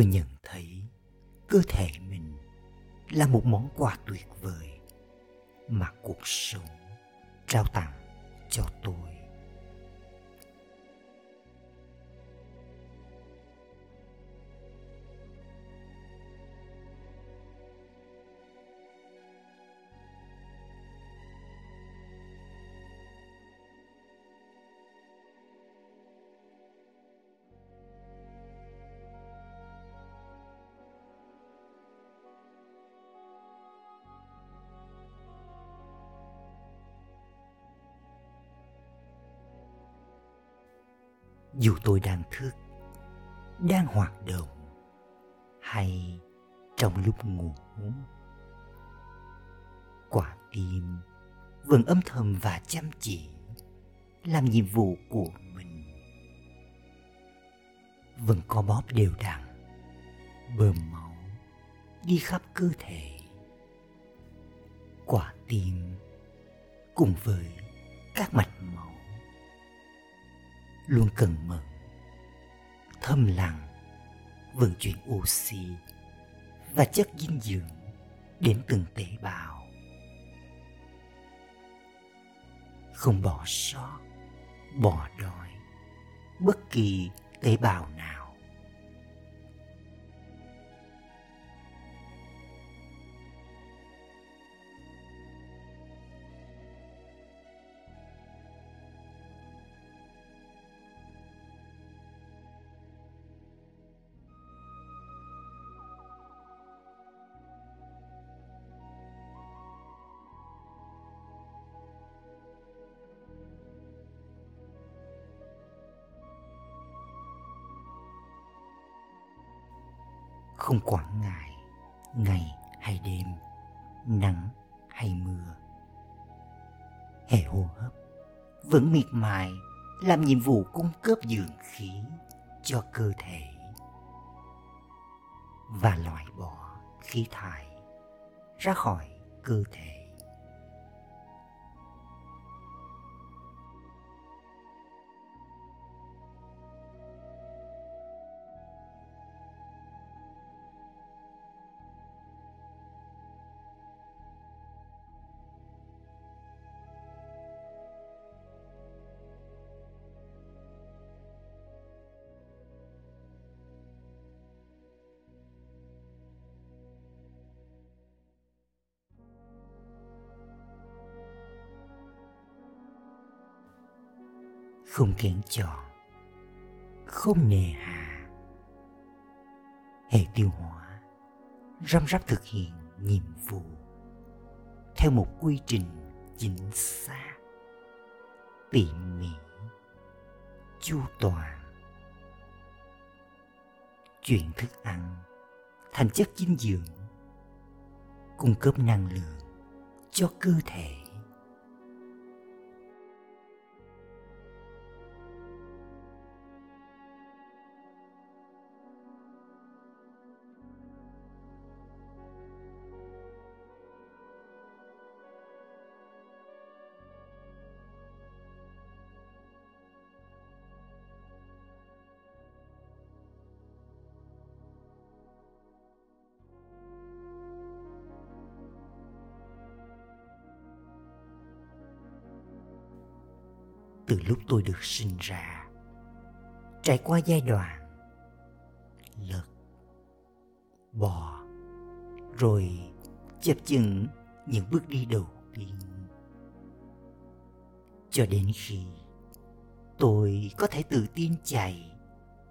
tôi nhận thấy cơ thể mình là một món quà tuyệt vời mà cuộc sống trao tặng cho tôi. Dù tôi đang thức, đang hoạt động, hay trong lúc ngủ, quả tim vẫn âm thầm và chăm chỉ làm nhiệm vụ của mình. Vẫn có bóp đều đặn, bơm máu đi khắp cơ thể. Quả tim cùng với các mạch máu luôn cần mẫn thâm lặng, vận chuyển oxy và chất dinh dưỡng đến từng tế bào. Không bỏ sót, bỏ đói bất kỳ tế bào nào. Không quản ngại ngày hay đêm, nắng hay mưa. Hệ hô hấp, vẫn miệt mài, làm nhiệm vụ cung cấp dưỡng khí cho cơ thể. Và loại bỏ khí thải ra khỏi cơ thể. Không kén chọn không nề hà. Hệ tiêu hóa. Răm rắp thực hiện nhiệm vụ. Theo một quy trình chính xác. Tỉ mỉ. Chu toàn. Chuyển thức ăn. Thành chất dinh dưỡng. Cung cấp năng lượng cho cơ thể. Từ lúc tôi được sinh ra. Trải qua giai đoạn lật, bò, rồi chập chững những bước đi đầu tiên. Cho đến khi tôi có thể tự tin chạy,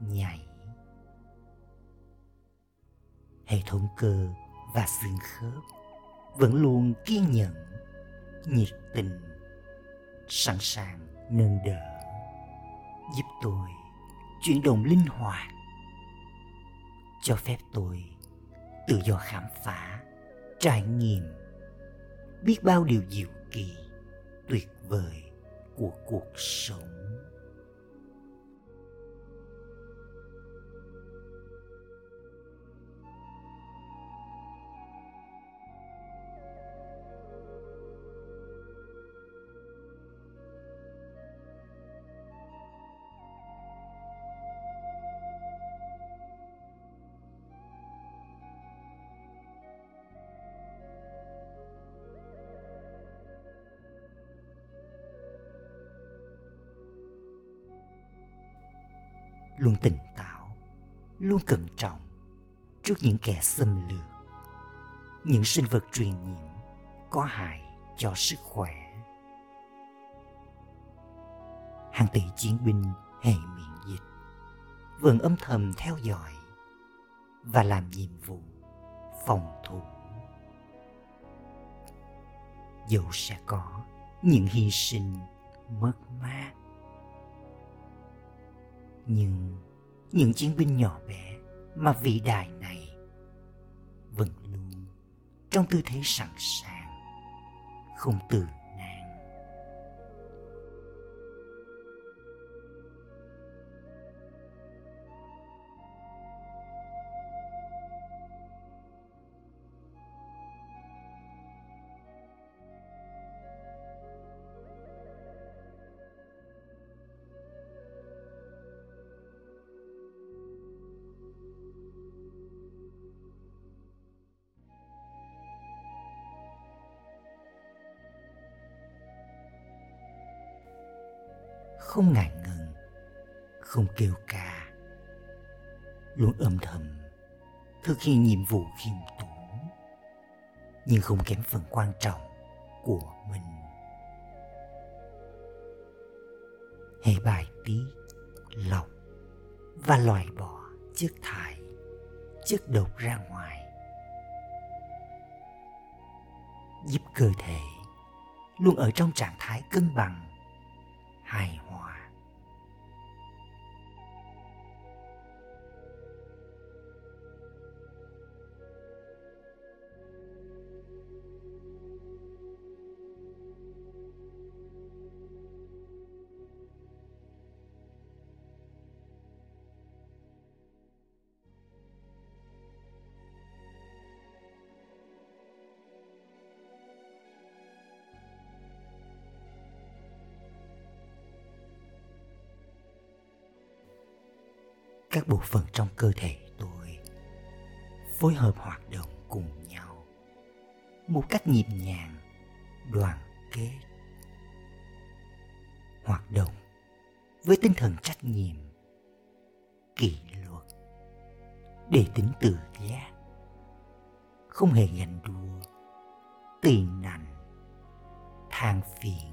nhảy. Hệ thống cơ và xương khớp vẫn luôn kiên nhẫn, nhiệt tình, sẵn sàng nâng đỡ, giúp tôi chuyển động linh hoạt, cho phép tôi tự do khám phá, trải nghiệm, biết bao điều diệu kỳ tuyệt vời của cuộc sống. Luôn tỉnh táo, luôn cẩn trọng trước những kẻ xâm lược. Những sinh vật truyền nhiễm có hại cho sức khỏe. Hàng tỷ chiến binh hệ miễn dịch, vẫn âm thầm theo dõi và làm nhiệm vụ phòng thủ. Dẫu sẽ có những hy sinh mất mát nhưng những chiến binh nhỏ bé mà vĩ đại này vẫn luôn trong tư thế sẵn sàng, không từ không ngại ngần, không kêu ca. Luôn âm thầm thực hiện nhiệm vụ khiêm tốn, nhưng không kém phần quan trọng của mình. Hệ bài tiết, lọc và loại bỏ chất thải, chất độc ra ngoài. Giúp cơ thể luôn ở trong trạng thái cân bằng. 爱我 các bộ phận trong cơ thể tôi phối hợp hoạt động cùng nhau. Một cách nhịp nhàng, đoàn kết, hoạt động với tinh thần trách nhiệm, kỷ luật, để tính tự giác, không hề ganh đua tỳ nành than phiền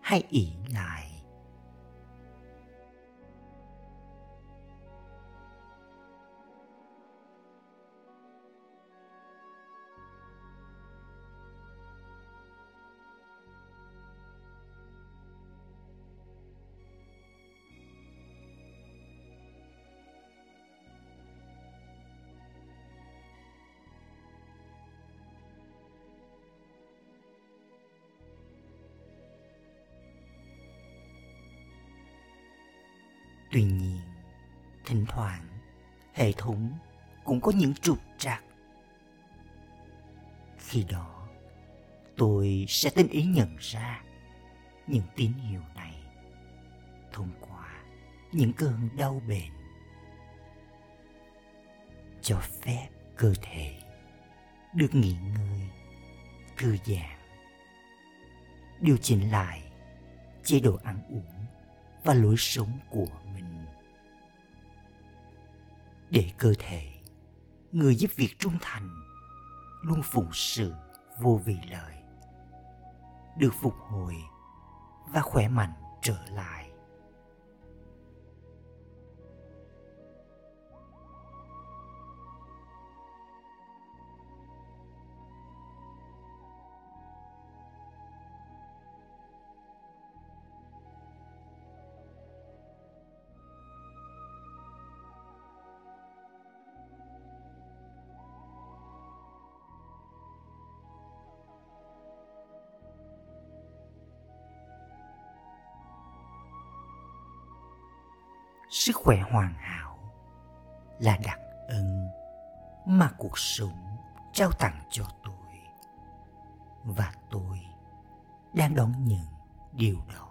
hay ỷ lại. Tuy nhiên, thỉnh thoảng hệ thống cũng có những trục trặc. Khi đó, tôi sẽ tinh ý nhận ra những tín hiệu này thông qua những cơn đau bền cho phép cơ thể được nghỉ ngơi thư giãn điều chỉnh lại chế độ ăn uống và lối sống của mình. Để cơ thể người giúp việc trung thành luôn phụng sự vô vì lợi, được phục hồi và khỏe mạnh trở lại. Sức khỏe hoàn hảo là đặc ân mà cuộc sống trao tặng cho tôi. Và tôi đang đón nhận điều đó.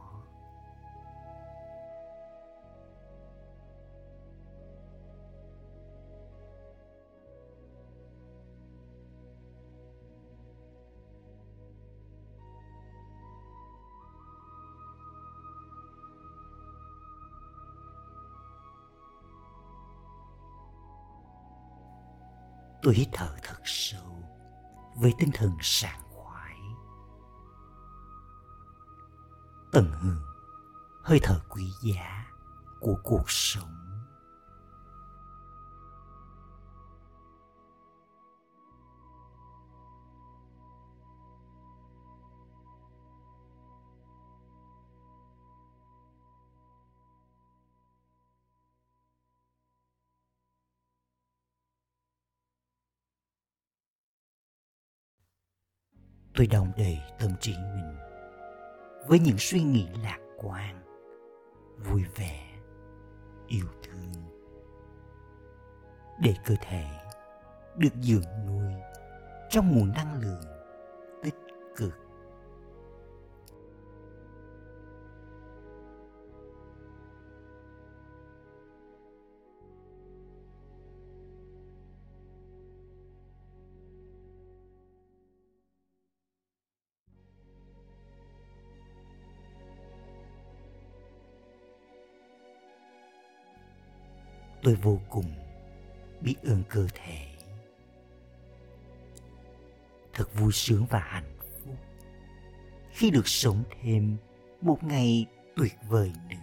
Tôi hít thở thật sâu với tinh thần sảng khoái. Tận hưởng hơi thở quý giá của cuộc sống. Tôi đồng đầy tâm trí mình với những suy nghĩ lạc quan, vui vẻ, yêu thương. Để cơ thể được dưỡng nuôi trong nguồn năng lượng tích cực. Tôi vô cùng biết ơn cơ thể. Thật vui sướng và hạnh phúc khi được sống thêm một ngày tuyệt vời nữa.